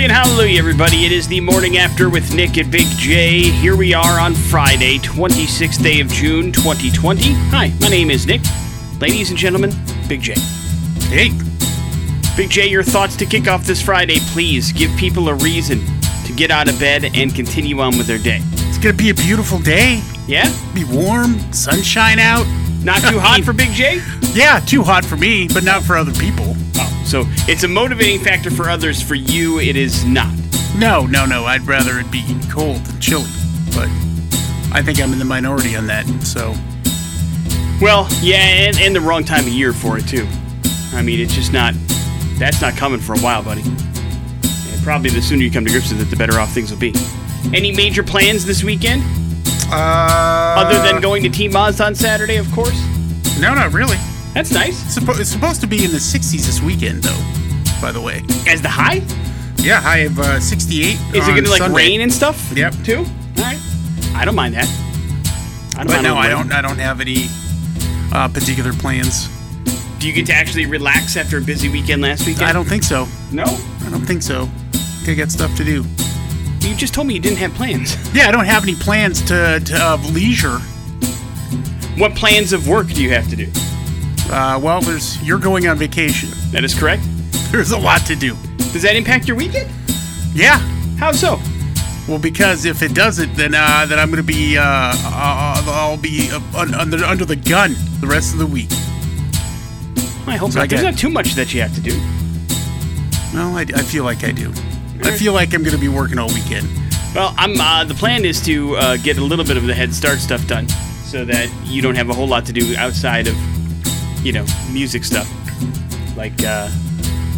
Glory and hallelujah, everybody. It is the morning after with Nick and Big J. Here we are on Friday, 26th day of June, 2020. Hi, my name is Nick. Ladies and gentlemen, Big J. Hey, Big J, your thoughts to kick off this Friday, please. Give people a reason to get out of bed and continue on with their day. it's gonna be a beautiful day. Yeah? Be warm, sunshine out. Not too hot for Big J? Yeah, too hot for me, but not for other people. Oh, so it's a motivating factor for others. For you, it is not. No, no, no. I'd rather it be cold than chilly. But I think I'm in the minority on that. So Well, yeah, and, and the wrong time of year for it too. I mean, it's just not. That's not coming for a while, buddy. And probably the sooner you come to grips with it, the better off things will be. Any major plans this weekend, uh, other than going to Team Oz on Saturday, of course? no, not really. That's nice. It's, suppo- it's supposed to be in the 60s this weekend, though. By the way, As the high, yeah, high of uh, 68. is it going to like Sunday. rain and stuff? Yep. Too. All right. I don't mind that. I don't But mind no, I rain. don't. I don't have any uh, particular plans. Do you get to actually relax after a busy weekend last weekend? I don't think so. No. I don't think so. I got stuff to do. You just told me you didn't have plans. Yeah, I don't have any plans to, to of leisure. What plans of work do you have to do? Uh, well, there's you're going on vacation. That is correct. There's a lot to do. Does that impact your weekend? Yeah. How so? Well, because if it doesn't, then uh, then I'm gonna be uh, uh, I'll be uh, under under the gun the rest of the week. I hope So I not. There's got- not too much that you have to do. Well, I, I feel like I do. I feel like I'm gonna be working all weekend. Well, I'm. Uh, the plan is to uh, get a little bit of the head start stuff done, so that you don't have a whole lot to do outside of, you know, music stuff. Like, uh,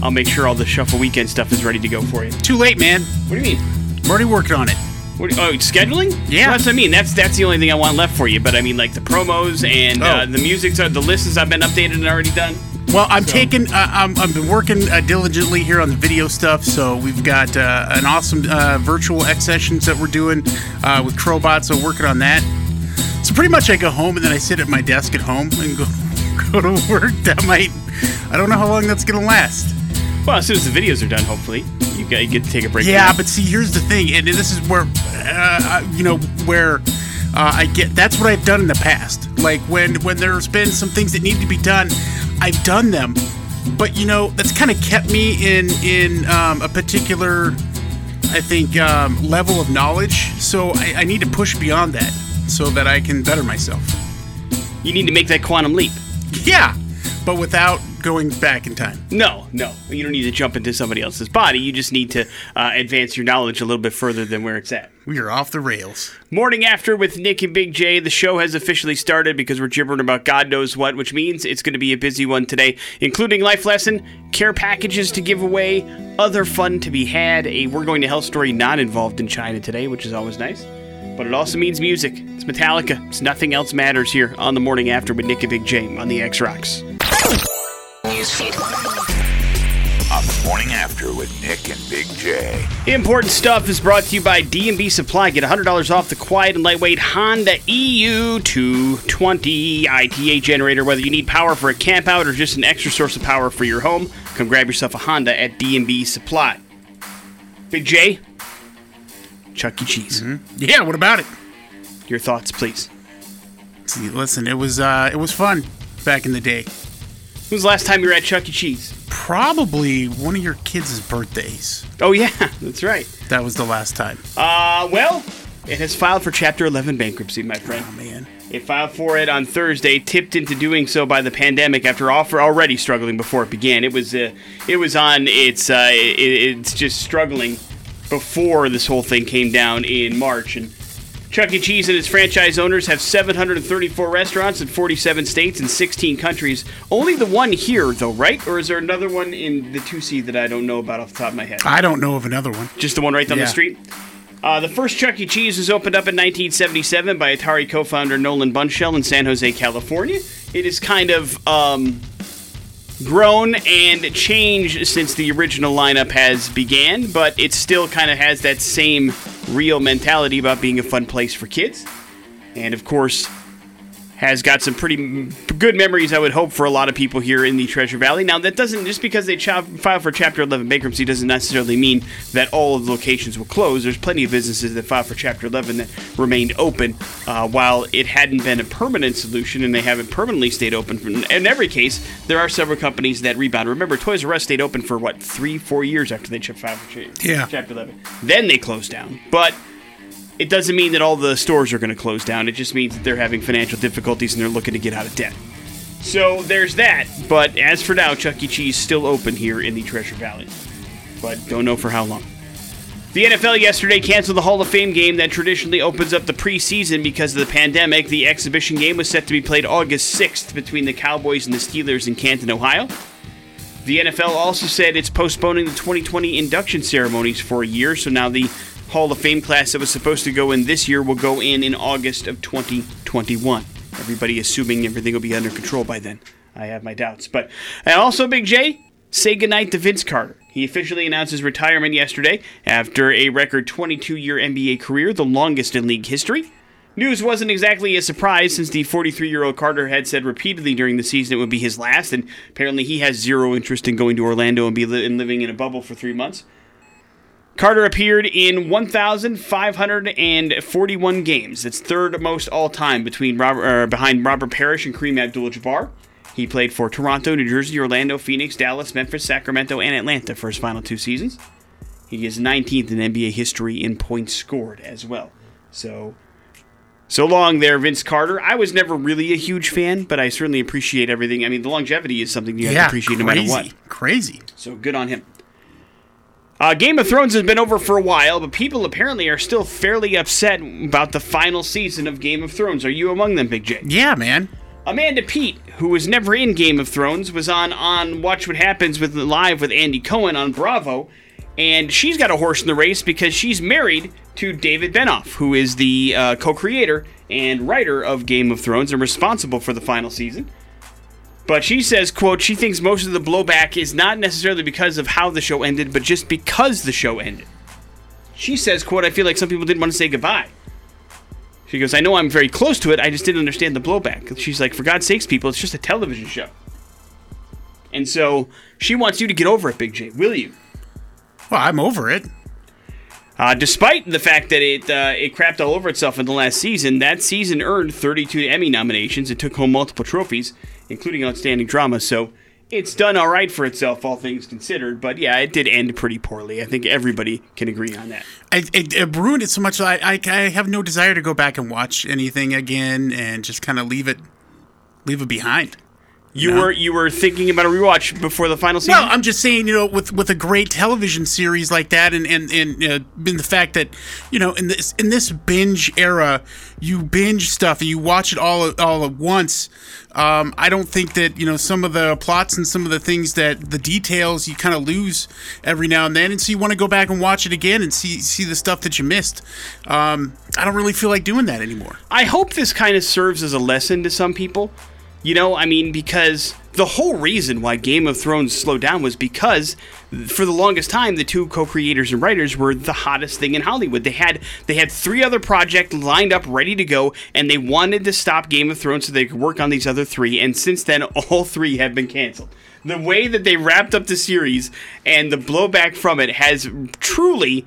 I'll make sure all the shuffle weekend stuff is ready to go for you. Too late, man. What do you mean? I'm already working on it. What oh, scheduling? Yeah. Well, that's what I mean. That's that's the only thing I want left for you. But I mean, like the promos and uh, Oh. the music, the lists I've been updated and already done. Well, I'm taking. Uh, I'm, I've been working uh, diligently here on the video stuff. So we've got uh, an awesome uh, virtual X sessions that we're doing uh, with Crobot. So working on that. So pretty much, I go home and then I sit at my desk at home and go go to work. That might. I don't know how long that's gonna last. Well, as soon as the videos are done, hopefully you get, you get to take a break. Yeah, but see, here's the thing, and this is where, uh, you know, where uh, I get. That's what I've done in the past. Like when when there's been some things that need to be done, I've done them. But you know, that's kind of kept me in in um, a particular, I think, um, level of knowledge. So I, I need to push beyond that so that I can better myself. you need to make that quantum leap. Yeah, but without going back in time. No, no, you don't need to jump into somebody else's body. You just need to uh, advance your knowledge a little bit further than where it's at. We are off the rails. Morning after with Nick and Big J. The show has officially started because we're gibbering about God knows what, which means it's going to be a busy one today, including life lesson, care packages to give away, other fun to be had. A we're going to hell story not involved in China today, which is always nice. But it also means music. It's Metallica. It's nothing else matters here on the morning after with Nick and Big J on the X Rocks. On the morning after with Nick and Big J. Important stuff is brought to you by D&B Supply. Get $100 off the quiet and lightweight Honda E EU 220 ITA generator. Whether you need power for a camp out or just an extra source of power for your home, come grab yourself a Honda at D&B Supply. Big J, Chuck E. Cheese. Yeah, what about it? Your thoughts, please. See, listen, it was uh, it was fun back in the day. When was the last time you were at Chuck E. Cheese? Probably one of your kids' birthdays. Oh, yeah, that's right. That was the last time. Uh, well, it has filed for Chapter 11 bankruptcy, my friend. Oh man. It filed for it on Thursday, tipped into doing so by the pandemic after offer already struggling before it began. It was uh, it was on its uh, it, it's just struggling before this whole thing came down in March and Chuck E. Cheese and its franchise owners have 734 restaurants in 47 states and 16 countries. Only the one here, though, right? Or is there another one in the 2C that I don't know about off the top of my head? I don't know of another one. Just the one right down the street. Uh, the first Chuck E. Cheese was opened up in 1977 by Atari co-founder Nolan Bushnell in San Jose, California. It is kind of um, grown and changed since the original lineup has began, but it still kind of has that same real mentality about being a fun place for kids. And of course, has got some pretty good memories, I would hope, for a lot of people here in the Treasure Valley. Now, that doesn't, just because they ch- file for Chapter 11 bankruptcy, doesn't necessarily mean that all of the locations will close. There's plenty of businesses that filed for Chapter 11 that remained open uh, while it hadn't been a permanent solution and they haven't permanently stayed open. In every case, there are several companies that rebound. Remember, Toys R Us stayed open for what, three, four years after they filed for ch- Yeah. Chapter 11. Then they closed down. But it doesn't mean that all the stores are going to close down. It just means that they're having financial difficulties and they're looking to get out of debt. So there's that. But as for now, Chuck E. Cheese still open here in the Treasure Valley. But don't know for how long. The NFL yesterday canceled the Hall of Fame game that traditionally opens up the preseason because of the pandemic. The exhibition game was set to be played August 6th between the Cowboys and the Steelers in Canton, Ohio. The NFL also said it's postponing the 2020 induction ceremonies for a year, so now the Hall of Fame class that was supposed to go in this year will go in in August of 2021. Everybody assuming everything will be under control by then. I have my doubts. But and also, Big J, say goodnight to Vince Carter. He officially announced his retirement yesterday after a record 22 year NBA career, the longest in league history. News wasn't exactly a surprise since the 43 year old Carter had said repeatedly during the season it would be his last, and apparently he has zero interest in going to Orlando and be li- and living in a bubble for three months. Carter appeared in 1,541 games. It's third most all time between Robert, uh, behind Robert Parish and Kareem Abdul-Jabbar. He played for Toronto, New Jersey, Orlando, Phoenix, Dallas, Memphis, Sacramento, and Atlanta for his final two seasons. He is 19th in NBA history in points scored as well. So, so long there, Vince Carter. I was never really a huge fan, but I certainly appreciate everything. I mean, the longevity is something you have to appreciate no matter what. crazy. So good on him. Uh, Game of Thrones has been over for a while, but people apparently are still fairly upset about the final season of Game of Thrones. Are you among them, Big J? Yeah, man. Amanda Peet, who was never in Game of Thrones, was on on Watch What Happens with live with Andy Cohen on Bravo, and she's got a horse in the race because she's married to David Benioff, who is the uh, co-creator and writer of Game of Thrones and responsible for the final season. But she says, quote, she thinks most of the blowback is not necessarily because of how the show ended, but just because the show ended. She says, quote, I feel like some people didn't want to say goodbye. She goes, I know I'm very close to it, I just didn't understand the blowback. She's like, for God's sakes, people, it's just a television show. And so she wants you to get over it, Big J. Will you? Well, I'm over it. Uh, despite the fact that it uh, it crapped all over itself in the last season, that season earned 32 Emmy nominations and took home multiple trophies, including Outstanding Drama. So it's done all right for itself, all things considered. But yeah, it did end pretty poorly. I think everybody can agree on that. It, it ruined it so much. I, I I have no desire to go back and watch anything again and just kind of leave it leave it behind. You No. were you were thinking about a rewatch before the final season. Well, I'm just saying, you know, with with a great television series like that, and and and uh, in the fact that, you know, in this in this binge era, you binge stuff and you watch it all all at once. Um, I don't think that you know some of the plots and some of the things that the details you kind of lose every now and then, and so you want to go back and watch it again and see see the stuff that you missed. Um, I don't really feel like doing that anymore. I hope this kind of serves as a lesson to some people. You know, I mean, because the whole reason why Game of Thrones slowed down was because for the longest time the two co-creators and writers were the hottest thing in Hollywood. They had they had three other projects lined up ready to go and they wanted to stop Game of Thrones so they could work on these other three and since then all three have been canceled. The way that they wrapped up the series and the blowback from it has truly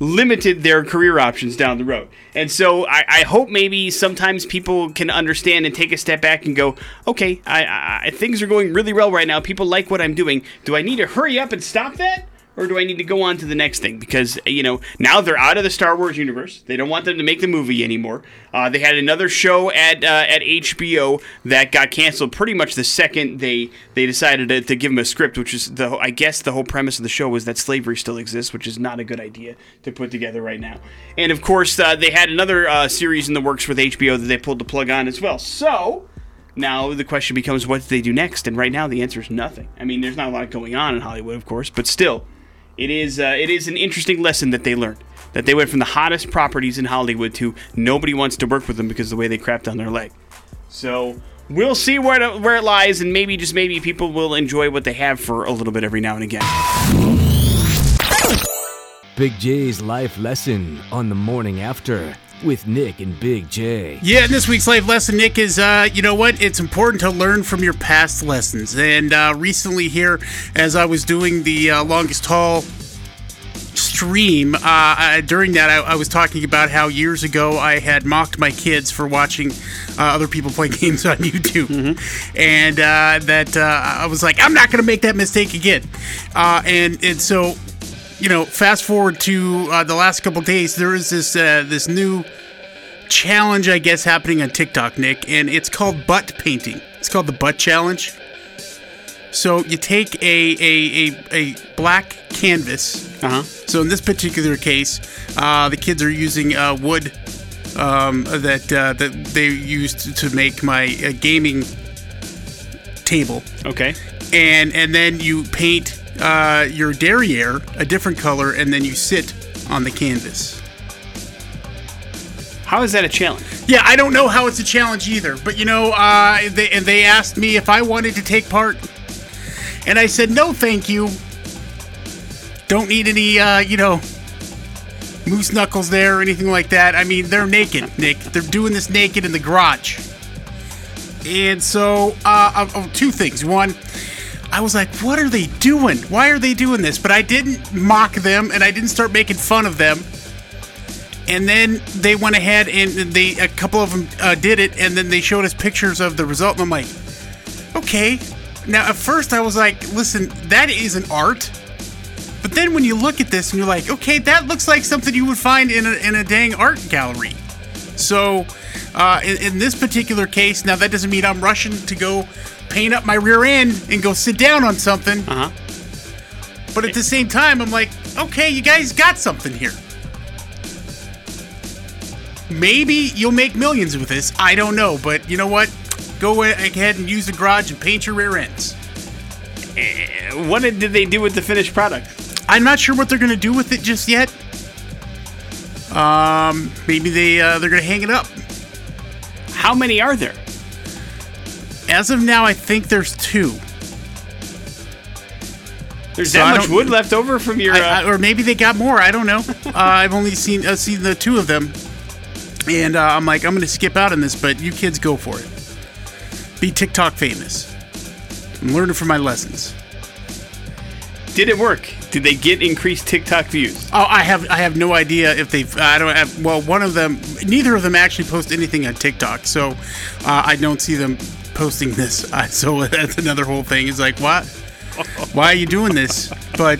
limited their career options down the road. And so I, I hope maybe sometimes people can understand and take a step back and go, okay, I, I, things are going really well right now. People like what I'm doing. Do I need to hurry up and stop that? Or do I need to go on to the next thing? Because, you know, now they're out of the Star Wars universe. They don't want them to make the movie anymore. Uh, they had another show at uh, at HBO that got canceled pretty much the second they they decided to, to give them a script, which is the I guess the whole premise of the show was that slavery still exists, which is not a good idea to put together right now. And of course, uh, they had another uh, series in the works with HBO that they pulled the plug on as well. So now the question becomes, what do they do next? And right now, the answer is nothing. I mean, there's not a lot going on in Hollywood, of course, but still, it is uh, it is an interesting lesson that they learned. That they went from the hottest properties in Hollywood to nobody wants to work with them because of the way they crapped on their leg. So we'll see where it, where it lies, and maybe just maybe people will enjoy what they have for a little bit every now and again. Big J's life lesson on the morning after. With Nick and Big J. Yeah, and this week's life lesson, Nick, is uh, you know what? It's important to learn from your past lessons. And uh, recently, here, as I was doing the uh, longest haul stream, uh, I, during that, I, I, was talking about how years ago I had mocked my kids for watching uh, other people play games on YouTube. Mm-hmm. And uh, that I was like, I'm not going to make that mistake again. and, and so you know, fast forward to uh, the last couple days, there is this uh, this new challenge, I guess, happening on TikTok, Nick, and it's called butt painting. It's called the butt challenge. So you take a a, a, a black canvas. Uh-huh. So in this particular case, uh, the kids are using uh, wood um, that uh, that they used to make my uh, gaming table. Okay. And and then you paint uh, your derriere a different color, and then you sit on the canvas. How is that a challenge? Yeah, I don't know how it's a challenge either. But you know, uh, they they asked me if I wanted to take part, and I said no, thank you. Don't need any, uh, you know, moose knuckles there or anything like that. I mean, they're naked, Nick. They're doing this naked in the garage. And so, uh, uh two things. One, I was like, what are they doing? Why are they doing this? But I didn't mock them and I didn't start making fun of them. And then they went ahead and they a couple of them uh, did it, and then they showed us pictures of the result. And I'm like, okay. Now at first I was like, listen, that is an art. But then when you look at this and you're like, okay, that looks like something you would find in a, in a dang art gallery. So uh, in, in this particular case, now that doesn't mean I'm rushing to go paint up my rear end and go sit down on something. Uh huh. But at the same time, I'm like, okay, you guys got something here. Maybe you'll make millions with this. I don't know, but you know what? Go ahead and use the garage and paint your rear ends. Eh, what did they do with the finished product? I'm not sure what they're going to do with it just yet. Um, maybe they uh, they're going to hang it up. How many are there? As of now, I think there's two. There's so that much wood left over from your, uh... I, I, or maybe they got more. I don't know. uh, I've only seen uh, seen the two of them, and uh, I'm like, I'm gonna skip out on this, but you kids go for it. Be TikTok famous. I'm learning from my lessons. Did it work? Did they get increased TikTok views? Oh, I have I have no idea if they've. I don't have. Well, one of them, neither of them actually post anything on TikTok, so uh, I don't see them posting this. Uh, so that's another whole thing. It's like, what? Why are you doing this? But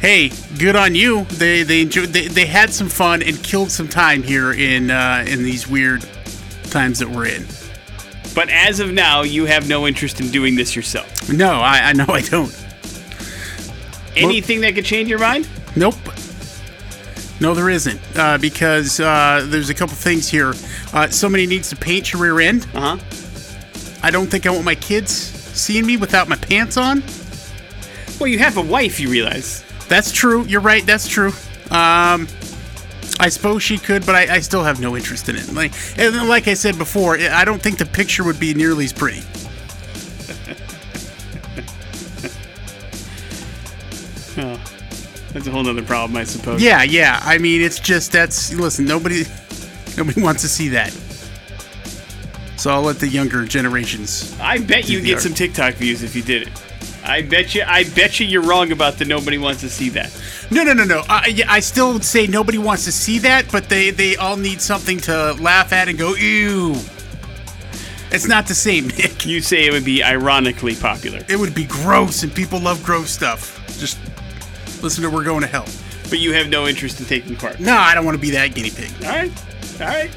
hey, good on you. They they enjoyed. They, they had some fun and killed some time here in uh, in these weird times that we're in. But as of now, you have no interest in doing this yourself. No, I, I know I don't. Anything that could change your mind? Nope. No, there isn't. Uh, because uh, there's a couple things here. Uh, somebody needs to paint your rear end. Uh huh. I don't think I want my kids seeing me without my pants on. Well, you have a wife, you realize. That's true. You're right. That's true. Um, I suppose she could, but I, I, still have no interest in it. Like, and like I said before, I don't think the picture would be nearly as pretty. oh, that's a whole other problem, I suppose. Yeah, yeah. I mean, it's just that's listen. Nobody, nobody wants to see that. So I'll let the younger generations. I bet you get art. some TikTok views if you did it. I bet you. I bet you you're wrong about the nobody wants to see that. No, no, no, no. I, yeah, I still say nobody wants to see that, but they they all need something to laugh at and go ew. It's not the same, Nick. You say it would be ironically popular. It would be gross, and people love gross stuff. Just listen to "We're Going to Hell." But you have no interest in taking part. No, I don't want to be that guinea pig. All right, all right.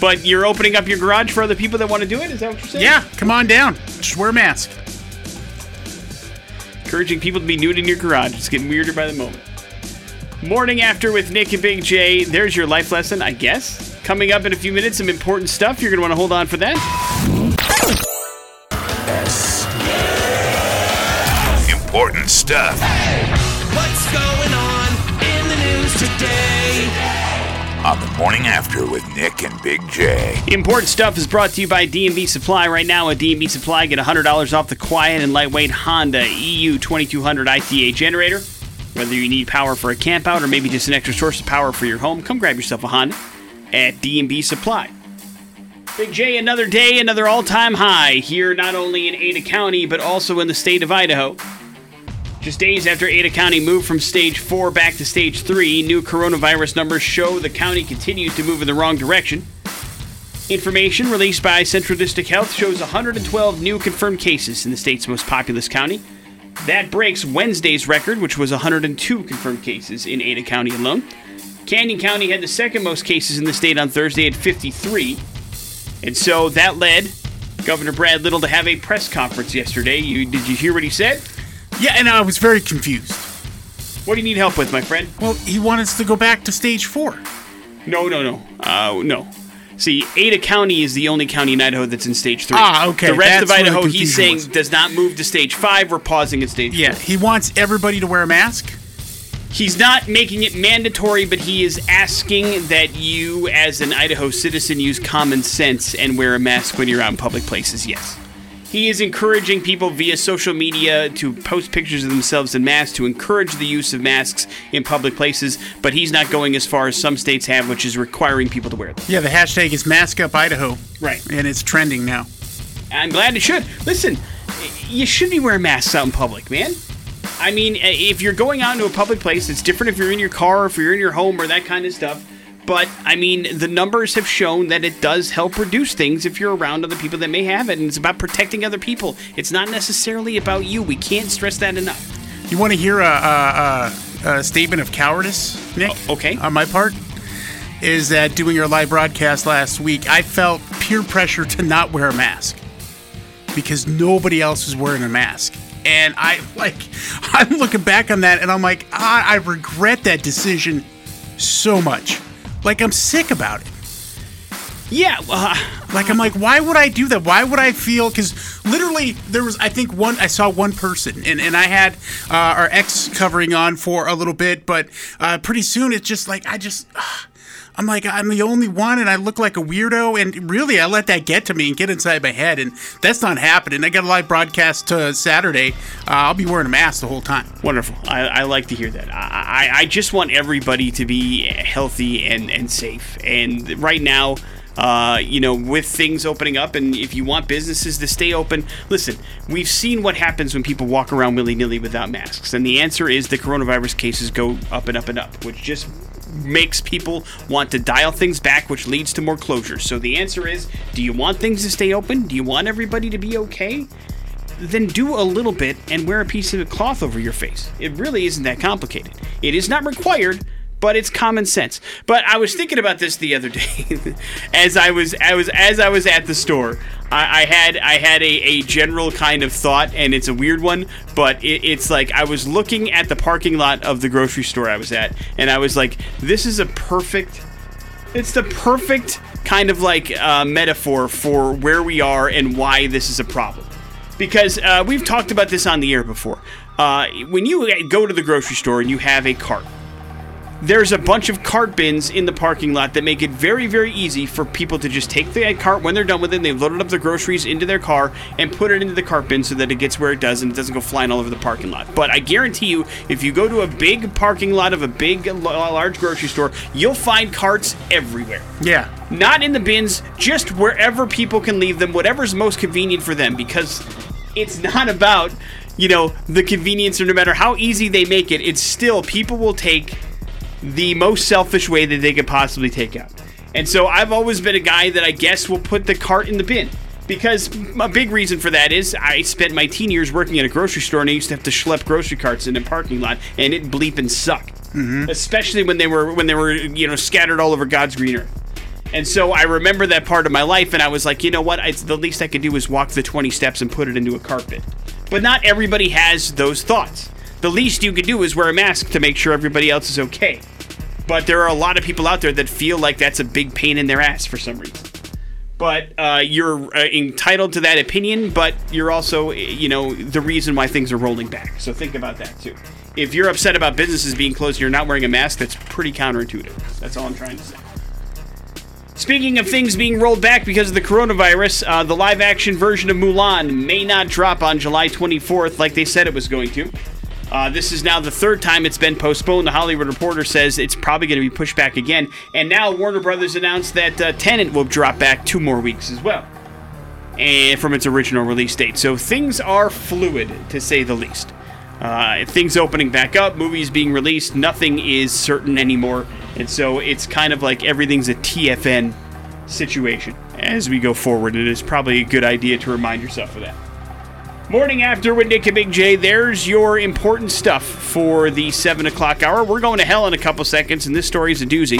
But you're opening up your garage for other people that want to do it? Is that what you're saying? Yeah, come on down. Just wear a mask. Encouraging people to be nude in your garage. It's getting weirder by the moment. Morning after with Nick and Big J. There's your life lesson, I guess. Coming up in a few minutes, some important stuff. You're going to want to hold on for that. Important stuff. What's going on in the news today? On the morning after with Nick and Big J. Important stuff is brought to you by D&B Supply. Right now at D&B Supply, get $100 off the quiet and lightweight Honda EU 2200 ITA generator. Whether you need power for a campout or maybe just an extra source of power for your home, come grab yourself a Honda at D&B Supply. Big J, another day, another all-time high here not only in Ada County but also in the state of Idaho. Just days after Ada County moved from stage 4 back to stage 3, new coronavirus numbers show the county continues to move in the wrong direction. Information released by Central District Health shows 112 new confirmed cases in the state's most populous county. That breaks Wednesday's record, which was 102 confirmed cases in Ada County alone. Canyon County had the second most cases in the state on Thursday at 53. And so that led Governor Brad Little to have a press conference yesterday. You, did you hear what he said? Yeah, and I was very confused. What do you need help with, my friend? Well, he wanted us to go back to stage four. No, no, no. Uh, no. See, Ada County is the only county in Idaho that's in stage three. Ah, okay, The rest that's of where the Idaho, he's confusion saying, was. does not move to stage five. We're pausing at stage Yeah, he wants everybody to wear a mask. He's not making it mandatory, but he is asking that you, as an Idaho citizen, use common sense and wear a mask when you're out in public places. Yes. He is encouraging people via social media to post pictures of themselves in masks to encourage the use of masks in public places, but he's not going as far as some states have, which is requiring people to wear them. Yeah, the hashtag is Mask Up Idaho. Right. And it's trending now. I'm glad it should. Listen, you should be wearing masks out in public, man. I mean, if you're going out into a public place, it's different if you're in your car or if you're in your home or that kind of stuff. But I mean, the numbers have shown that it does help reduce things if you're around other people that may have it, and it's about protecting other people. It's not necessarily about you. We can't stress that enough. You want to hear a, a, a, a statement of cowardice, Nick? Okay. On my part, is that doing your live broadcast last week, I felt peer pressure to not wear a mask because nobody else was wearing a mask. And I like, I'm looking back on that and I'm like, ah, I regret that decision so much. Like, I'm sick about it. Yeah. Uh, Like I'm like, why would I do that? Why would I feel? Because literally, there was I think one I saw one person, and and I had uh, our ex covering on for a little bit, but uh, pretty soon it's just like I just. I'm like I'm the only one, and I look like a weirdo. And really, I let that get to me and get inside my head, and that's not happening. I got a live broadcast uh, Saturday. Uh, I'll be wearing a mask the whole time. Wonderful. I, I like to hear that. I, I, I just want everybody to be healthy and, and safe. And right now, uh, you know, with things opening up, and if you want businesses to stay open, listen, we've seen what happens when people walk around willy nilly without masks. And the answer is the coronavirus cases go up and up and up, which just makes people want to dial things back, which leads to more closures. So the answer is do you want things to stay open? Do you want everybody to be okay? then do a little bit and wear a piece of cloth over your face. It really isn't that complicated. It is not required, but it's common sense. But I was thinking about this the other day as I was I was as I was at the store. I, I had I had a, a general kind of thought, and it's a weird one, but it, it's like I was looking at the parking lot of the grocery store I was at, and I was like, this is a perfect it's the perfect kind of like uh, metaphor for where we are and why this is a problem. Because uh, we've talked about this on the air before. Uh, when you go to the grocery store and you have a cart, there's a bunch of cart bins in the parking lot that make it very, very easy for people to just take the cart when they're done with it. They've loaded up the groceries into their car and put it into the cart bin so that it gets where it does and it doesn't go flying all over the parking lot. But I guarantee you, if you go to a big parking lot of a big, large grocery store, you'll find carts everywhere Yeah, not in the bins, just wherever people can leave them, whatever's most convenient for them, because it's not about, you know, the convenience or no matter how easy they make it, it's still people will take the most selfish way that they could possibly take out. And so I've always been a guy that I guess will put the cart in the bin. Because a big reason for that is I spent my teen years working at a grocery store and I used to have to schlep grocery carts in a parking lot and it bleep and sucked. Mm-hmm. Especially when they were when they were, you know, scattered all over God's green earth. And so I remember that part of my life, and I was like, you know what? It's the least I could do is walk the 20 steps and put it into a carpet. But not everybody has those thoughts. The least you could do is wear a mask to make sure everybody else is okay. But there are a lot of people out there that feel like that's a big pain in their ass for some reason. But uh, you're uh, entitled to that opinion, but you're also, you know, the reason why things are rolling back. So think about that too. If you're upset about businesses being closed and you're not wearing a mask, that's pretty counterintuitive. That's all I'm trying to say. Speaking of things being rolled back because of the coronavirus, uh, the live action version of Mulan may not drop on July 24th like they said it was going to. Uh, this is now the third time it's been postponed. The Hollywood Reporter says it's probably going to be pushed back again. And now Warner Brothers announced that uh, Tenet will drop back two more weeks as well and from its original release date. So things are fluid, to say the least. Uh, things opening back up, movies being released, nothing is certain anymore. And so it's kind of like everything's a TFN situation as we go forward. It is probably a good idea to remind yourself of that. Morning after with Nick and Big J. There's your important stuff for the 7 o'clock hour. We're going to hell in a couple seconds, and this story is a doozy.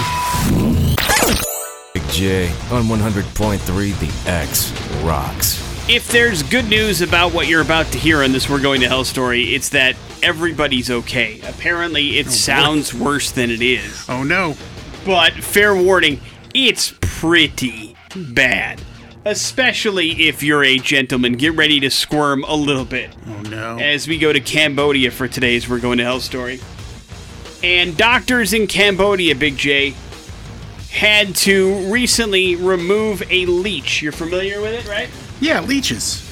Big J on 100.3 The X rocks. If there's good news about what you're about to hear on this We're Going to Hell story, it's that everybody's okay. Apparently, it oh, sounds worse than it is. Oh no. But fair warning, it's pretty bad. Especially if you're a gentleman. Get ready to squirm a little bit Oh no. as we go to Cambodia for today's We're Going to Hell story. And doctors in Cambodia, Big J, had to recently remove a leech. You're familiar with it, right? Yeah, leeches.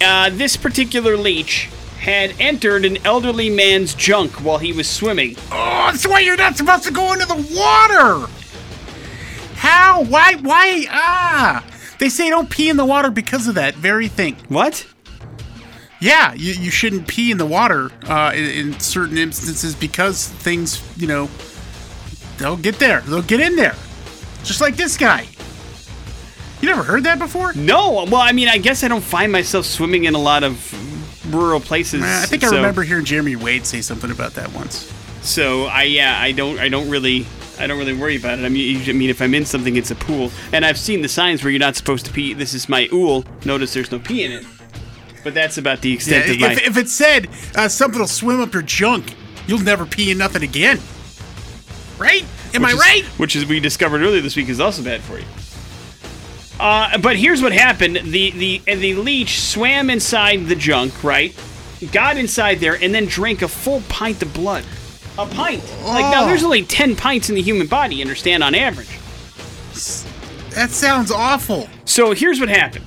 Uh, this particular leech had entered an elderly man's junk while he was swimming. Oh, that's why you're not supposed to go into the water. How? Why? Why? Ah! They say don't pee in the water because of that very thing. What? Yeah, you, you shouldn't pee in the water uh, in, in certain instances because things, you know, they'll get there. They'll get in there. Just like this guy. You never heard that before? No. Well, I mean, I guess I don't find myself swimming in a lot of rural places. I think I so- remember hearing Jeremy Wade say something about that once. So I yeah I don't I don't really I don't really worry about it. I mean I mean if I'm in something it's a pool and I've seen the signs where you're not supposed to pee. This is my ool. Notice there's no pee in it. But that's about the Yeah, extent of my. if, if it said uh, something will swim up your junk, you'll never pee in nothing again. Right? Am I is- right? Which is we discovered earlier this week is also bad for you. Uh, but here's what happened: the the and the leech swam inside the junk, right? Got inside there and then drank a full pint of blood. A pint. Like now, there's only ten pints in the human body. You understand on average. That sounds awful. So here's what happened.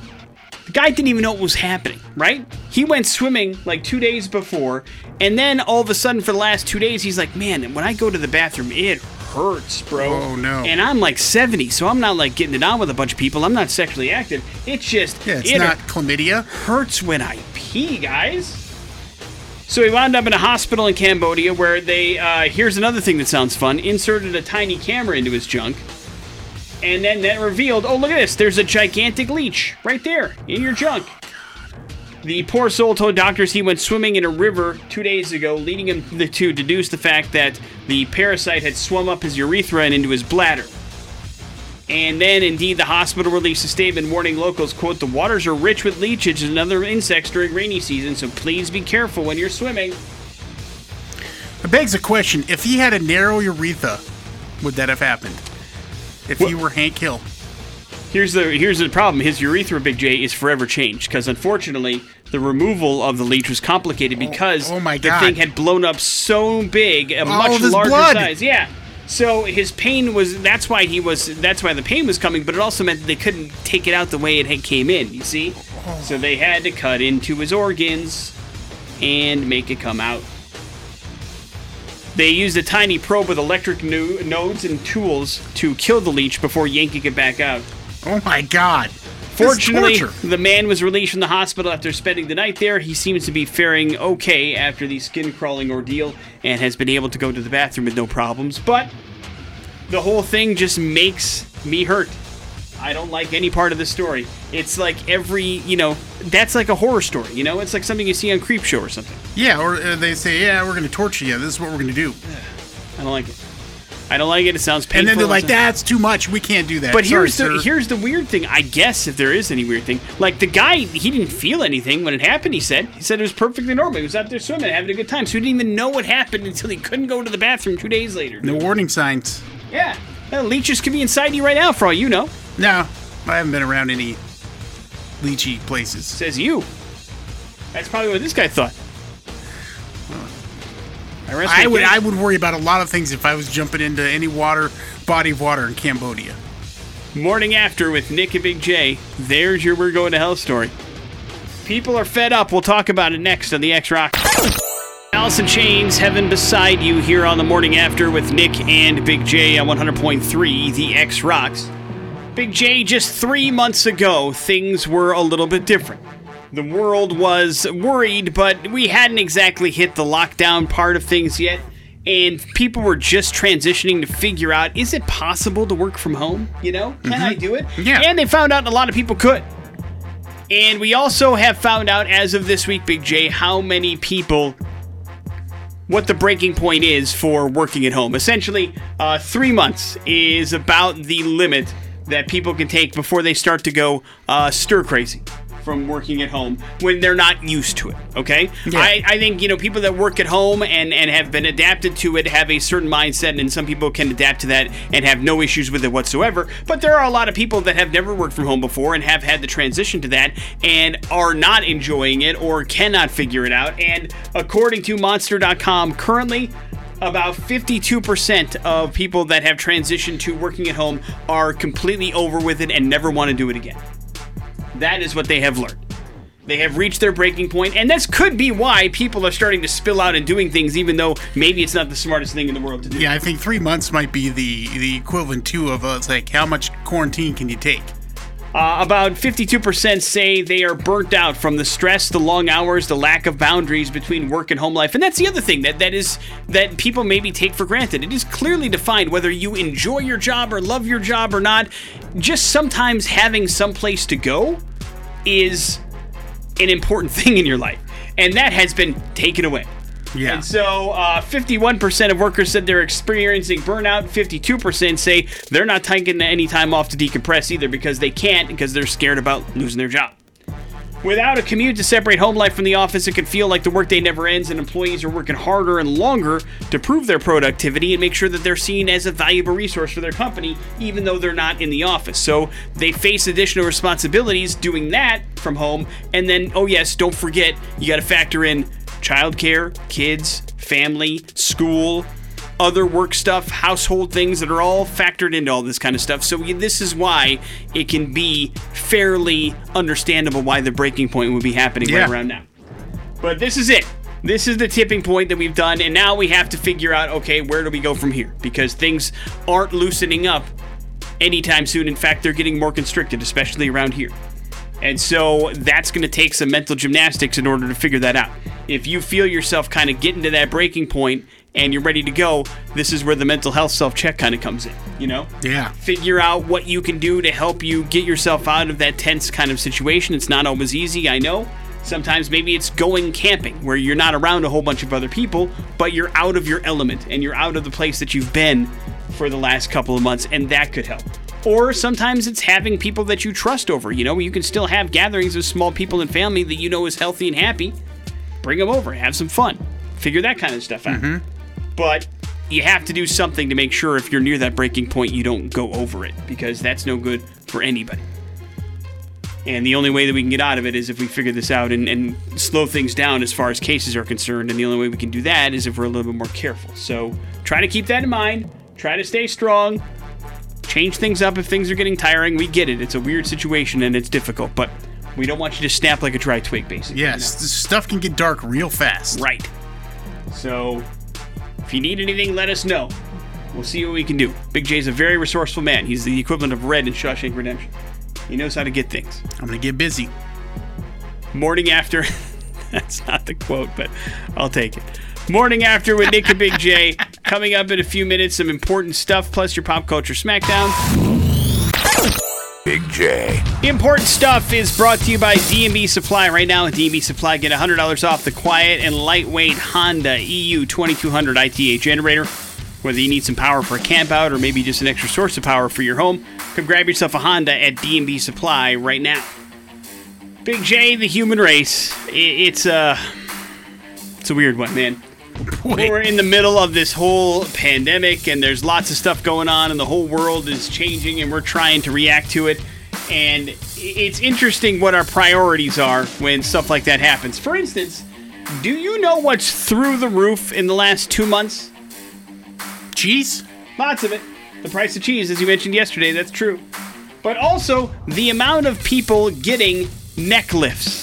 The guy didn't even know what was happening, right? He went swimming like two days before, and then all of a sudden, for the last two days, he's like, "Man, when I go to the bathroom, it hurts, bro." Oh, no. And I'm like 70, so I'm not like getting it on with a bunch of people. I'm not sexually active. It's just Yeah, it's it not chlamydia. hurts when I pee, guys. So he wound up in a hospital in Cambodia where they, uh, here's another thing that sounds fun, inserted a tiny camera into his junk. And then that revealed, oh, look at this, there's a gigantic leech right there in your junk. The poor soul told doctors he went swimming in a river two days ago, leading him to deduce the fact that the parasite had swum up his urethra and into his bladder. And then, indeed, the hospital released a statement warning locals, quote, the waters are rich with leeches and other insects during rainy season, so please be careful when you're swimming. It begs a question: If he had a narrow urethra, would that have happened? If he were Hank Hill, Here's the here's the problem. His urethra, Big J, is forever changed because unfortunately the removal of the leech was complicated oh, because oh my the thing had blown up so big, a much larger blood. size. Yeah. So his pain was that's why he was that's why the pain was coming, but it also meant they couldn't take it out the way it had came in. You see, so they had to cut into his organs and make it come out. They used a tiny probe with electric no- nodes and tools to kill the leech before yanking it back out. oh my God! Fortunately, the man was released from the hospital after spending the night there. He seems to be faring okay after the skin crawling ordeal and has been able to go to the bathroom with no problems. But the whole thing just makes me hurt. I don't like any part of the story. It's like every, you know, that's like a horror story, you know? It's like something you see on Creepshow or something. Yeah, or uh, they say, "Yeah, we're going to torture you. This is what we're going to do," I don't like it. I don't like it. It sounds painful. and then they're like, "That's too much. We can't do that." But Sorry, here's the sir. here's the weird thing. I guess if there is any weird thing, like the guy, he didn't feel anything when it happened. He said he said it was perfectly normal. He was out there swimming, having a good time. So he didn't even know what happened until he couldn't go to the bathroom two days later. no warning signs. Yeah, Well, leeches could be inside you right now, for all you know. No, I haven't been around any leechy places. Says you. That's probably what this guy thought. I, would. I would worry about a lot of things if I was jumping into any water body of water in Cambodia. Morning after with Nick and Big J. There's your We're Going to Hell story. People are fed up. We'll talk about it next on the X Rock. Alice in Chains, Heaven Beside You, here on the morning after with Nick and Big J on 100.3, the X Rocks. Big J, just three months ago, things were a little bit different. The world was worried, but we hadn't exactly hit the lockdown part of things yet, and people were just transitioning to figure out is it possible to work from home? You know, can I do it? Yeah. And they found out a lot of people could. And we also have found out as of this week, Big J, how many people what the breaking point is for working at home. Essentially, uh, three months is about the limit that people can take before they start to go uh, stir crazy from working at home when they're not used to it. Okay, I, I think you know people that work at home and and have been adapted to it have a certain mindset, and some people can adapt to that and have no issues with it whatsoever. But there are a lot of people that have never worked from home before and have had the transition to that and are not enjoying it or cannot figure it out. And according to Monster.com, currently. About 52% of people that have transitioned to working at home are completely over with it and never want to do it again. That is what they have learned. They have reached their breaking point, and this could be why people are starting to spill out and doing things, even though maybe it's not the smartest thing in the world to do. Yeah, I think three months might be the the equivalent too of uh, it's like how much quarantine can you take? Uh, about 52% say they are burnt out from the stress, the long hours, the lack of boundaries between work and home life. And that's the other thing that, that is that people maybe take for granted. It is clearly defined whether you enjoy your job or love your job or not. Just sometimes having some place to go is an important thing in your life. And that has been taken away. Yeah. And so, uh, 51% of workers said they're experiencing burnout. 52% say they're not taking any time off to decompress either because they can't because they're scared about losing their job. Without a commute to separate home life from the office, it can feel like the workday never ends and employees are working harder and longer to prove their productivity and make sure that they're seen as a valuable resource for their company, even though they're not in the office. So they face additional responsibilities doing that from home. And then, oh, yes, don't forget, you got to factor in childcare, kids, family, school, other work stuff, household things that are all factored into all this kind of stuff. So this is why it can be fairly understandable why the breaking point would be happening Yeah. right around now. But this is it. This is the tipping point that we've done, and now we have to figure out okay, where do we go from here? Because things aren't loosening up anytime soon. In fact, they're getting more constricted, especially around here. And so that's going to take some mental gymnastics in order to figure that out. If you feel yourself kind of getting to that breaking point and you're ready to go, this is where the mental health self check kind of comes in, you know? Yeah. Figure out what you can do to help you get yourself out of that tense kind of situation. It's not always easy, I know. Sometimes maybe it's going camping where you're not around a whole bunch of other people, but you're out of your element and you're out of the place that you've been for the last couple of months, and that could help. Or sometimes it's having people that you trust over. You know, you can still have gatherings of small people and family that you know is healthy and happy. Bring them over, have some fun, figure that kind of stuff out. Mm-hmm. But you have to do something to make sure if you're near that breaking point, you don't go over it because that's no good for anybody. And the only way that we can get out of it is if we figure this out and, and slow things down as far as cases are concerned. And the only way we can do that is if we're a little bit more careful. So try to keep that in mind. Try to stay strong. Change things up if things are getting tiring. We get it. It's a weird situation and it's difficult, but we don't want you to snap like a dry twig, basically. Yes, this stuff can get dark real fast. Right. So, if you need anything, let us know. We'll see what we can do. Big J's a very resourceful man. He's the equivalent of Red in Shawshank Redemption. He knows how to get things. I'm gonna get busy. Morning after. That's not the quote, but I'll take it. Morning after with Nick and Big J. Coming up in a few minutes, some important stuff, plus your pop culture smackdown. Big J. Important stuff is brought to you by D&B Supply. Right now at D&B Supply, get $100 off the quiet and lightweight Honda EU 2200 ITA generator. Whether you need some power for a camp out or maybe just an extra source of power for your home, come grab yourself a Honda at D&B Supply right now. Big J, the human race. It's a, it's a weird one, man. We're in the middle of this whole pandemic, and there's lots of stuff going on, and the whole world is changing, and we're trying to react to it. And it's interesting what our priorities are when stuff like that happens. For instance, do you know what's through the roof in the last two months? Cheese? Lots of it. The price of cheese, as you mentioned yesterday, that's true. But also the amount of people getting neck lifts.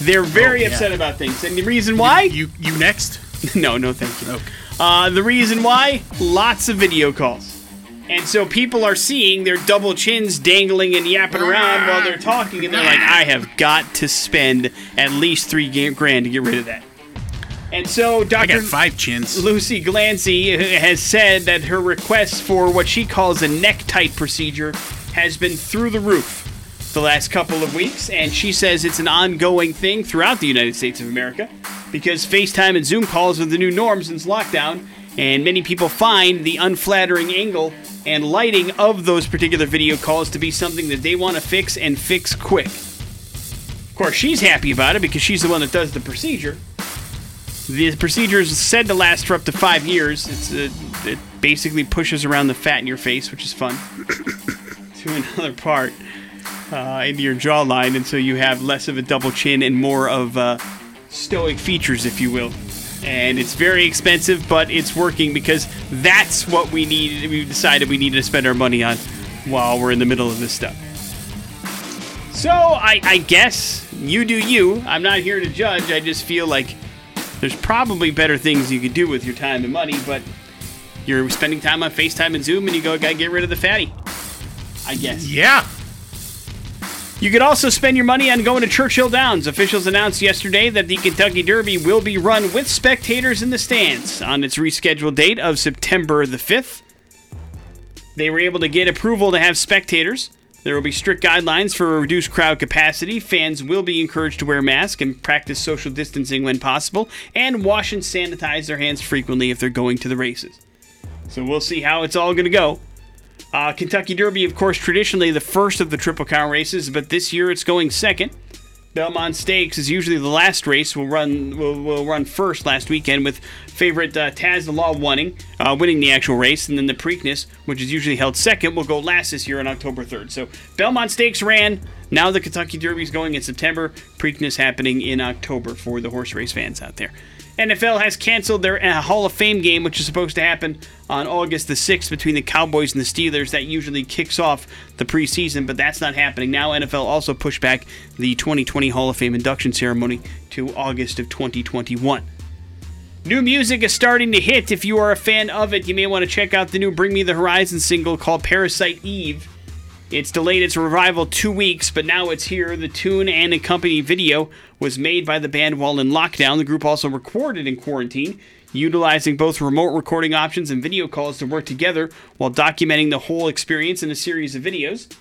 They're very Oh, yeah. upset about things, and the reason why? You you next? no, no, thank you. Okay. Uh, the reason why? Lots of video calls. And so people are seeing their double chins dangling and yapping around while they're talking, and they're like, I have got to spend at least three grand to get rid of that. And so I Dr. got five chins. Lucy Glancy has said that her request for what she calls a neck tight procedure has been through the roof the last couple of weeks, and she says it's an ongoing thing throughout the United States of America because FaceTime and Zoom calls are the new norm since lockdown, and many people find the unflattering angle and lighting of those particular video calls to be something that they want to fix and fix quick. Of course, she's happy about it because she's the one that does the procedure. The procedure is said to last for up to five years. It's uh, it basically pushes around the fat in your face, which is fun, to another part uh, into your jawline, and so you have less of a double chin and more of uh, stoic features, if you will. And it's very expensive, but it's working because that's what we need. We decided we needed to spend our money on while we're in the middle of this stuff. So I, I guess you do you. I'm not here to judge. I just feel like there's probably better things you could do with your time and money, but you're spending time on FaceTime and Zoom, and you go gotta get rid of the fatty. I guess. Yeah. You could also spend your money on going to Churchill Downs. Officials announced yesterday that the Kentucky Derby will be run with spectators in the stands on its rescheduled date of September the 5th. They were able to get approval to have spectators. There will be strict guidelines for reduced crowd capacity. Fans will be encouraged to wear masks and practice social distancing when possible, and wash and sanitize their hands frequently if they're going to the races. So we'll see how it's all going to go. Uh, Kentucky Derby, of course, traditionally the first of the Triple Crown races, but this year it's going second. Belmont Stakes is usually the last race. Will run will, will run first last weekend with favorite uh, Tiz the Law winning, uh, winning the actual race, and then the Preakness, which is usually held second, will go last this year on October 3rd. So Belmont Stakes ran. Now the Kentucky Derby is going in September. Preakness happening in October for the horse race fans out there. NFL has canceled their uh, Hall of Fame game, which is supposed to happen on August the 6th between the Cowboys and the Steelers. That usually kicks off the preseason, but that's not happening. Now, NFL also pushed back the 2020 Hall of Fame induction ceremony to August of 2021. New music is starting to hit. If you are a fan of it, you may want to check out the new Bring Me the Horizon single called Parasite Eve. It's delayed its revival two weeks, but now it's here. The tune and accompanying video was made by the band while in lockdown. The group also recorded in quarantine, utilizing both remote recording options and video calls to work together while documenting the whole experience in a series of videos.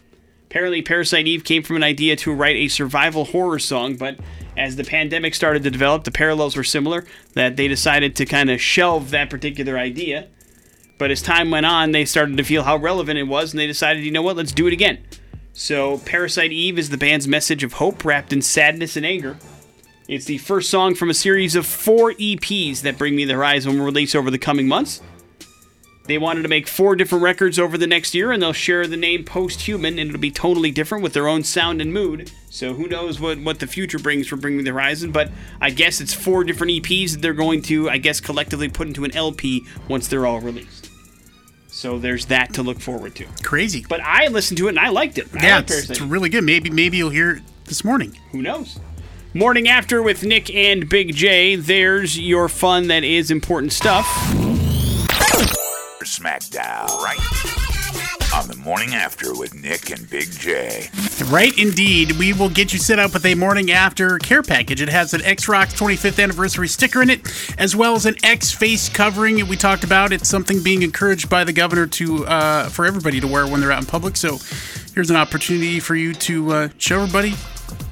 Apparently, Parasite Eve came from an idea to write a survival horror song, but as the pandemic started to develop, the parallels were similar that they decided to kind of shelve that particular idea. But as time went on, they started to feel how relevant it was, and they decided, you know what, let's do it again. So, Parasite Eve is the band's message of hope wrapped in sadness and anger. It's the first song from a series of four EPs that Bring Me the Horizon will release over the coming months. They wanted to make four different records over the next year, and they'll share the name Post Human, and it'll be totally different with their own sound and mood. So who knows what, what the future brings for Bring Me the Horizon, but I guess it's four different EPs that they're going to, I guess, collectively put into an LP once they're all released. So there's that to look forward to. Crazy. But I listened to it and I liked it. I yeah, like it's, it's really good. Maybe maybe you'll hear it this morning. Who knows? Morning after with Nick and Big J. There's your fun that is important stuff. SmackDown. Right. Morning after with Nick and Big J. Right, indeed. We will get you set up with a morning after care package. It has an X Rocks 25th anniversary sticker in it, as well as an X face covering. We talked about it's something being encouraged by the governor to uh, for everybody to wear when they're out in public. So here's an opportunity for you to uh, show everybody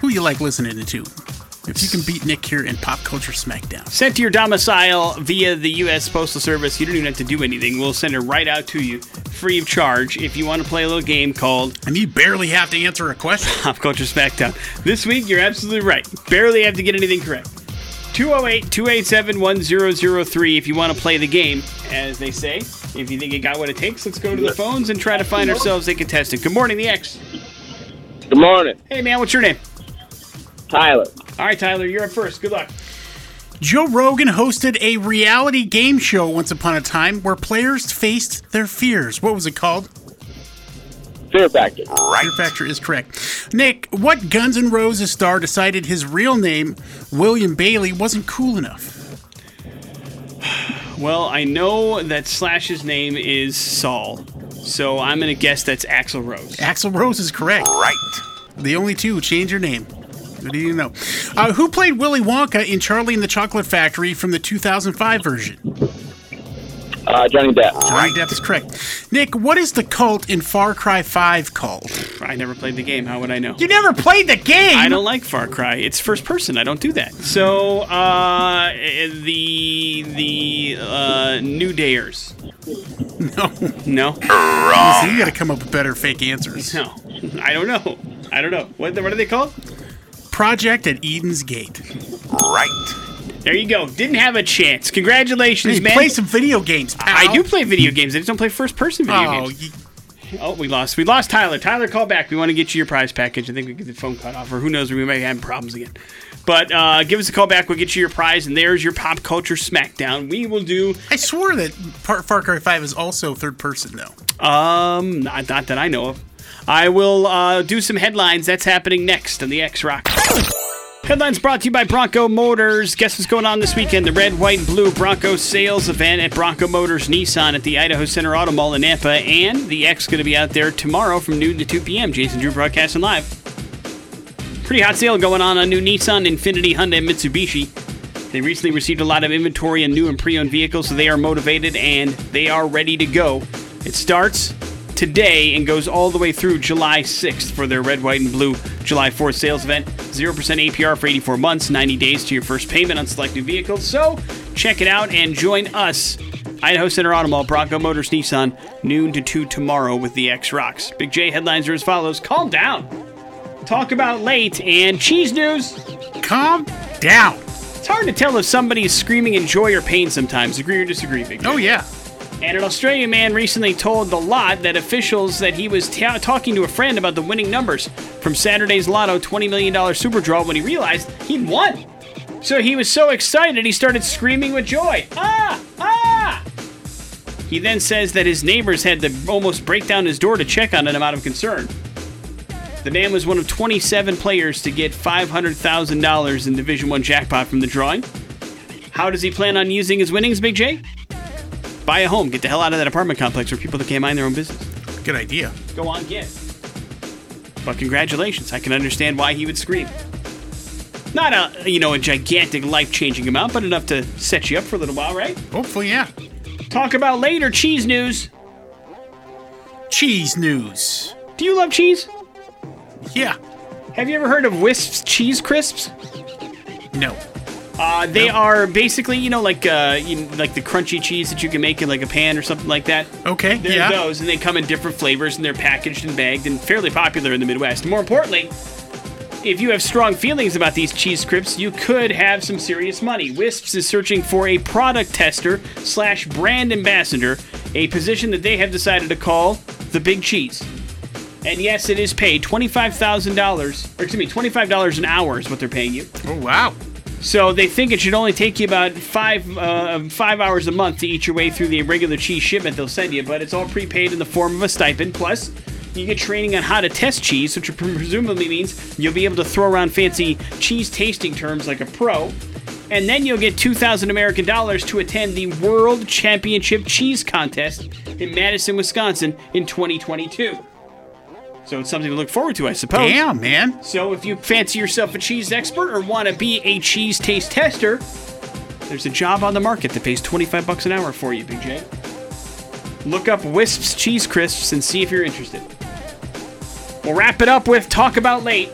who you like listening to. If you can beat Nick here in Pop Culture Smackdown. Sent to your domicile via the U.S. Postal Service. You don't even have to do anything. We'll send it right out to you, free of charge, if you want to play a little game called And you barely have to answer a question. Pop Culture Smackdown. This week, you're absolutely right. Barely have to get anything correct. 208 287 1003 if you want to play the game, as they say. If you think you got what it takes, let's go to the phones and try to find ourselves a contestant. Good morning, the X. Good morning, Hey, man, what's your name? Tyler. All right, Tyler, you're up first. Good luck. Joe Rogan hosted a reality game show once upon a time where players faced their fears. What was it called? Fear Factor. Right. Fear Factor is correct. Nick, what Guns N' Roses star decided his real name, William Bailey, wasn't cool enough? Well, I know that Slash's name is Saul, so I'm gonna guess that's Axl Rose. Axl Rose is correct. Right. The only two change your name. What do you know? Uh, who played Willy Wonka in Charlie and the Chocolate Factory from the 2005 version? Uh, Johnny Depp. Johnny Depp is correct. Nick, what is the cult in Far Cry 5 called? I never played the game. How would I know? You never played the game! I don't like Far Cry. It's first person. I don't do that. So, uh, the the uh, New Dayers. No. No, So you gotta come up with better fake answers. no, I don't know. I don't know. What what are they called? Project at Eden's Gate. Right. There you go. Didn't have a chance. Congratulations, Hey, man. play some video games, pal. I do play video games. I just don't play first person video Oh, games. you, Oh, we lost. We lost Tyler. Tyler, call back. We want to get you your prize package. I think we get the phone cut off, or who knows? We might have problems again. But uh, give us a call back. We'll get you your prize, and there's your pop culture smackdown. We will do. I swore that Far, Far Cry 5 is also third person, though. Um, not, not that I know of. I will uh, do some headlines. That's happening next on the X Rock. Headlines brought to you by Bronco Motors. Guess what's going on this weekend? The red, white, and blue Bronco sales event at Bronco Motors Nissan at the Idaho Center Auto Mall in Nampa. And the X is going to be out there tomorrow from noon to 2 p.m. Jason Drew broadcasting live. Pretty hot sale going on on new Nissan, Infiniti, Hyundai, and Mitsubishi. They recently received a lot of inventory on new and pre-owned vehicles, so they are motivated and they are ready to go. It starts today and goes all the way through July 6th for their red, white, and blue July 4th sales event. 0% APR for 84 months, 90 days to your first payment on select new vehicles. So check it out and join us. Idaho Center Auto Mall, Bronco Motors Nissan, noon to 2 tomorrow with the X Rocks. Big J headlines are as follows Calm down. Talk about late and cheese news. Calm down. It's hard to tell if somebody is screaming in joy or pain sometimes. Agree or disagree, Big J? Oh, yeah. And an Australian man recently told The Lott that officials that he was ta- talking to a friend about the winning numbers from Saturday's Lotto $20 million Super Draw when he realized he'd won. So he was so excited he started screaming with joy. Ah! Ah! He then says that his neighbors had to almost break down his door to check on him out of concern. The man was one of 27 players to get $500,000 in Division 1 jackpot from the drawing. How does he plan on using his winnings, Big J? Buy a home. Get the hell out of that apartment complex where people that can't mind their own business. Good idea. Go on, get. But congratulations. I can understand why he would scream. Not a, you know, a gigantic life-changing amount, but enough to set you up for a little while, right? Hopefully, yeah. Talk about later cheese news. Cheese news. Do you love cheese? Yeah. Have you ever heard of Whisps cheese crisps? No. Uh, they are basically, you know, like uh, you like the crunchy cheese that you can make in like a pan or something like that. Okay. They're yeah. those, and they come in different flavors, and they're packaged and bagged, and fairly popular in the Midwest. More importantly, if you have strong feelings about these cheese crisps, you could have some serious money. Whisps is searching for a product tester slash brand ambassador, a position that they have decided to call the Big Cheese. And yes, it is paid twenty-five thousand dollars, or excuse me, twenty-five dollars an hour is what they're paying you. Oh, wow. So they think it should only take you about five uh, five hours a month to eat your way through the regular cheese shipment they'll send you, but it's all prepaid in the form of a stipend. Plus, you get training on how to test cheese, which presumably means you'll be able to throw around fancy cheese tasting terms like a pro. And then you'll get 2,000 American dollars to attend the World Championship Cheese Contest in Madison, Wisconsin in 2022. So it's something to look forward to, I suppose. Damn, man. So if you fancy yourself a cheese expert or want to be a cheese taste tester, there's a job on the market that pays 25 bucks an hour for you, Big J. Look up Whisps Cheese Crisps and see if you're interested. We'll wrap it up with Talk About Late.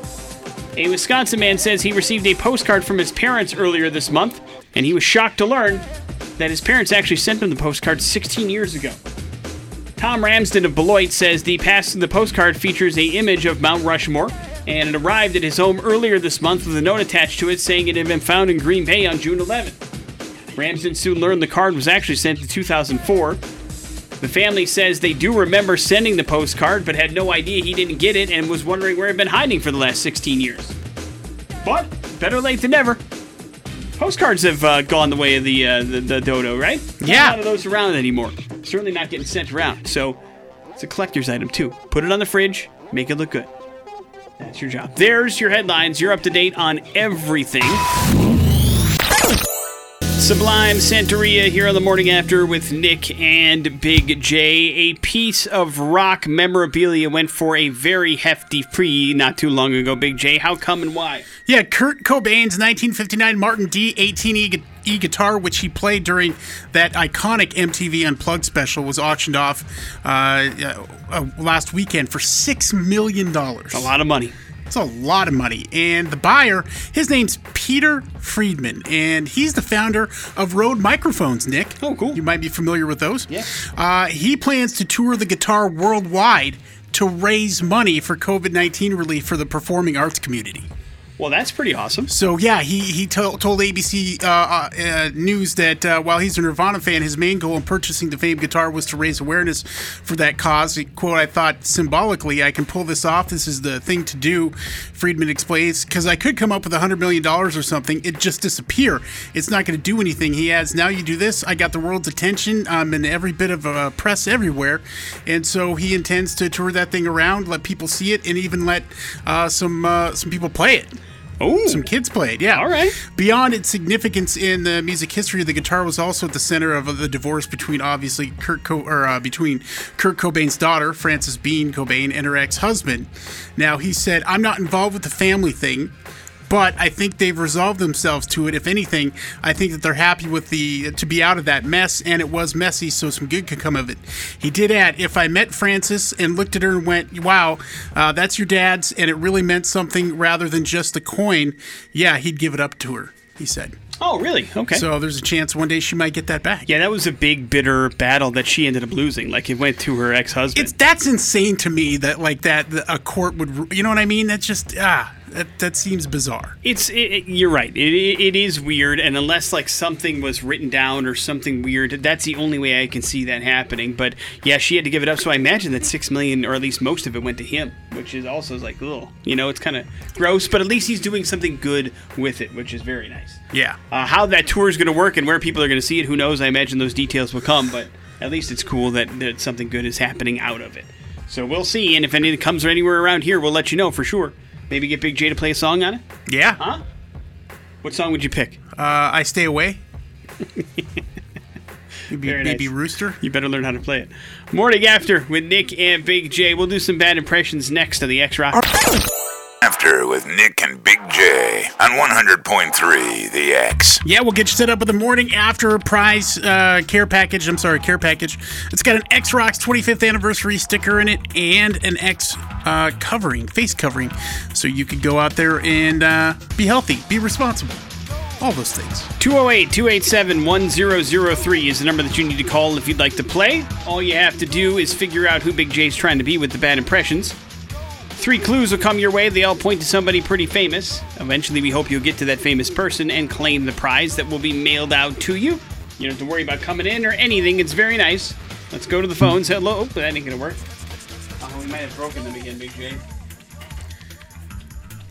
A Wisconsin man says he received a postcard from his parents earlier this month, and he was shocked to learn that his parents actually sent him the postcard 16 years ago. Tom Ramsden of Beloit says the pass the postcard features a image of Mount Rushmore, and it arrived at his home earlier this month with a note attached to it saying it had been found in Green Bay on June 11th. Ramsden soon learned the card was actually sent in 2004. The family says they do remember sending the postcard, but had no idea he didn't get it and was wondering where it had been hiding for the last 16 years. But better late than never. Postcards have uh, gone the way of the, uh, the the dodo, right? Not Yeah. a lot of those around anymore. Certainly not getting sent around. So It's a collector's item too. Put it on the fridge, make it look good. That's your job. There's your headlines. You're up to date on everything. Sublime Santeria here on the morning after with Nick and Big J. A piece of rock memorabilia went for a very hefty fee not too long ago. Big J, how come and why? Yeah, Kurt Cobain's 1959 Martin D18E e guitar, which he played during that iconic MTV Unplugged special, was auctioned off uh, uh, last weekend for six million dollars. A lot of money. It's a lot of money. And the buyer, his name's Peter Freedman, and he's the founder of Rode Microphones, Nick. Oh, cool. You might be familiar with those. Yeah. Uh, he plans to tour the guitar worldwide to raise money for COVID 19 relief for the performing arts community. Well, that's pretty awesome. So yeah, he he told, told ABC uh, uh, uh, News that uh, while he's a Nirvana fan, his main goal in purchasing the famed guitar was to raise awareness for that cause. He, quote: "I thought symbolically, I can pull this off. This is the thing to do." Freedman explains, "Because I could come up with a hundred million dollars or something, it just disappear. It's not going to do anything." He adds, "Now you do this, I got the world's attention. I'm in every bit of uh, press everywhere, and so he intends to tour that thing around, let people see it, and even let uh, some some people play it." Oh, some kids played. Yeah. All right. Beyond its significance in the music history, the guitar was also at the center of the divorce between obviously Kurt Co- or uh, between Kurt Cobain's daughter Frances Bean Cobain and her ex-husband. Now he said, "I'm not involved with the family thing." But I think they've resolved themselves to it. If anything, I think that they're happy with the to be out of that mess, and it was messy, so some good could come of it. He did add, "If I met Frances and looked at her and went, wow, uh, that's your dad's, and it really meant something rather than just a coin, yeah, he'd give it up to her." He said. Oh, really? Okay. So there's a chance one day she might get that back. Yeah, that was a big bitter battle that she ended up losing. Like it went to her ex-husband. It's that's insane to me that like that a court would you know what I mean? That's just ah that, that seems bizarre. It's it, it, you're right. It, it is weird, and unless like something was written down or something weird, that's the only way I can see that happening. But yeah, she had to give it up, so I imagine that six million, or at least most of it, went to him, which is also like, oh, you know, it's kind of gross. But at least he's doing something good with it, which is very nice. Yeah. Uh, how that tour is going to work and where people are going to see it, who knows? I imagine those details will come, but at least it's cool that, that something good is happening out of it. So we'll see, and if anything comes anywhere around here, we'll let you know for sure. Maybe get Big J to play a song on it? Yeah. Huh? What song would you pick? Uh, I Stay Away. maybe Very maybe nice. Rooster. You better learn how to play it. Morning After with Nick and Big J. We'll do some bad impressions next on the X Rock. After with Nick and Big J on 100.3 The X. Yeah, we'll get you set up with the morning after prize uh, care package. I'm sorry, care package. It's got an X Rocks 25th anniversary sticker in it and an X uh, covering, face covering, so you could go out there and uh, be healthy, be responsible, all those things. 208 287 1003 is the number that you need to call if you'd like to play. All you have to do is figure out who Big J's trying to be with the bad impressions. Three clues will come your way. They all point to somebody pretty famous. Eventually, we hope you'll get to that famous person and claim the prize that will be mailed out to you. You don't have to worry about coming in or anything. It's very nice. Let's go to the phones. Hello. Oh, that ain't going to work. Oh, we might have broken them again, Big J.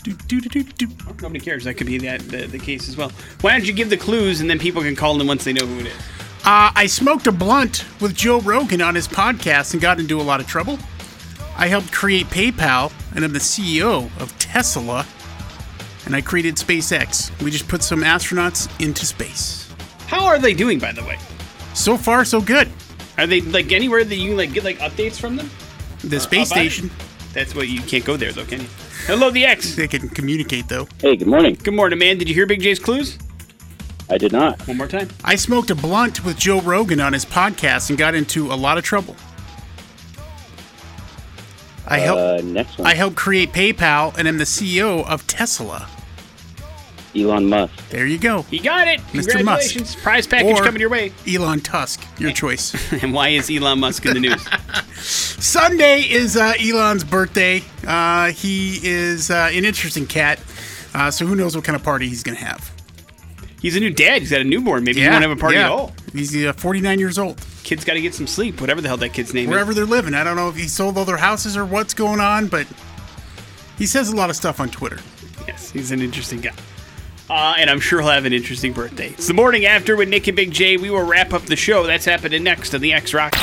Do, do, do, do, do. Oh, nobody cares. That could be that the, the case as well. Why don't you give the clues and then people can call in once they know who it is? Uh, I smoked a blunt with Joe Rogan on his podcast and got into a lot of trouble. I helped create PayPal, and I'm the CEO of Tesla, and I created SpaceX. We just put some astronauts into space. How are they doing, by the way? So far, so good. Are they like anywhere that you can like get like updates from them? The space about it? station, That's what you can't go there though, can you? Hello, the X. they can communicate though. Hey, good morning. Good morning, man. Did you hear Big J's clues? I did not. One more time. I smoked a blunt with Joe Rogan on his podcast and got into a lot of trouble. I helped. Uh, next one. I helped create PayPal, and I'm the CEO of Tesla. Elon Musk. There you go. You got it. Mr. Musk. Congratulations. Prize package Or- coming your way. Elon Tusk, your choice. and why is Elon Musk in the news? Sunday is uh, Elon's birthday. Uh, he is uh, an interesting cat. Uh, so who knows what kind of party he's going to have? He's a new dad. He's got a newborn. Maybe he won't have a party yeah. at all. He's uh, 49 years old. Kid's got to get some sleep. Whatever the hell that kid's name is. Wherever is. they're living. I don't know if he sold all their houses or what's going on, but he says a lot of stuff on Twitter. Yes, he's an interesting guy. Uh, and I'm sure he'll have an interesting birthday. It's the morning after with Nick and Big J. We will wrap up the show. That's happening next on the X Rock.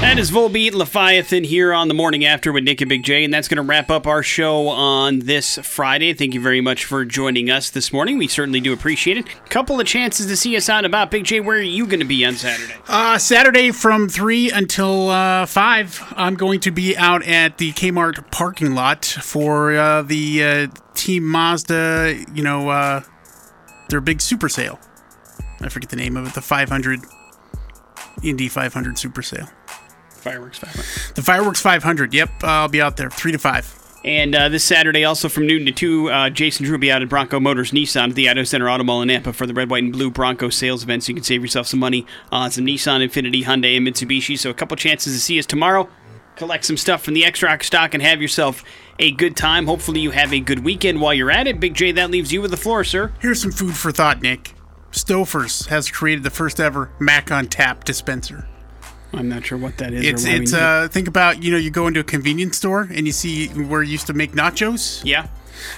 That is Volbeat Leviathan here on the morning after with Nick and Big J, and that's going to wrap up our show on this Friday. Thank you very much for joining us this morning. We certainly do appreciate it. Couple of chances to see us out about Big J. Where are you going to be on Saturday? Uh, Saturday from 3 until uh, 5, I'm going to be out at the Kmart parking lot for uh, the uh, Team Mazda, you know, uh, their big super sale. I forget the name of it, the 500, Indy 500 super sale. Fireworks 500. The Fireworks 500, yep, I'll be out there, 3 to 5. And uh, this Saturday, also from noon to 2, uh, Jason Drew will be out at Bronco Motors Nissan at the Idaho Center Auto Mall in Nampa for the red, white, and blue Bronco sales event. So you can save yourself some money on some Nissan, Infiniti, Hyundai, and Mitsubishi. So a couple chances to see us tomorrow. Collect some stuff from the extra stock and have yourself a good time. Hopefully, you have a good weekend while you're at it. Big J, that leaves you with the floor, sir. Here's some food for thought, Nick. Stouffer's has created the first ever Mac on Tap dispenser. I'm not sure what that is. It's or it's need it. uh think about you know you go into a convenience store and you see where you used to make nachos. yeah.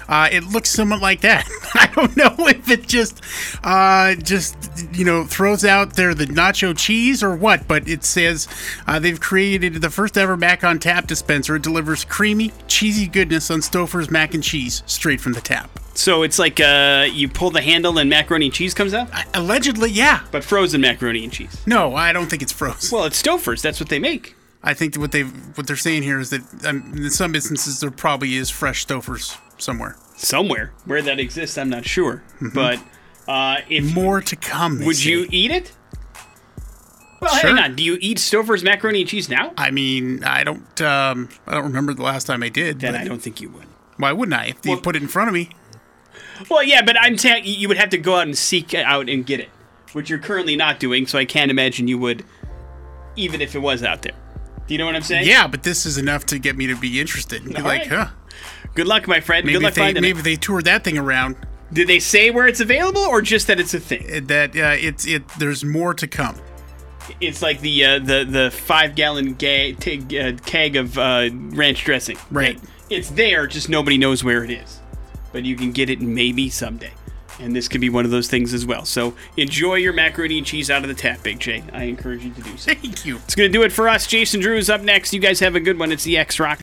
Uh, it looks somewhat like that. I don't know if it just uh, just you know throws out there the nacho cheese or what, but it says uh, they've created the first ever mac on tap dispenser. It delivers creamy, cheesy goodness on Stouffer's mac and cheese straight from the tap. So it's like uh, you pull the handle and macaroni and cheese comes out, Allegedly, yeah. but frozen macaroni and cheese. No, I don't think it's frozen. Well, it's Stouffer's. That's what they make. I think what they what they're saying here is that um, in some instances there probably is fresh Stouffer's somewhere. Somewhere where that exists, I'm not sure. But uh, if More to come. would say. you eat it? Well, Sure. hang on. Do you eat Stouffer's macaroni and cheese now? I mean, I don't. Um, I don't remember the last time I did. Then but I don't think you would. Why wouldn't I? If you put it in front of me. Well, yeah, but I'm saying you would have to go out and seek it out and get it, which you're currently not doing. So I can't imagine you would, even if it was out there. Do you know what I'm saying? Yeah, but this is enough to get me to be interested. Be All like, right. huh? Good luck, my friend. Maybe Good luck they finding maybe it. they toured that thing around. Did they say where it's available, or just that it's a thing? That uh, it's it. There's more to come. It's like the uh, the the five gallon ga- t- uh, keg of uh, ranch dressing. Right. It's there, just nobody knows where it is. But you can get it maybe someday. And this could be one of those things as well. So enjoy your macaroni and cheese out of the tap, Big J. I encourage you to do so. Thank you. It's going to do it for us. Jason Drew is up next. You guys have a good one. It's the X Rock.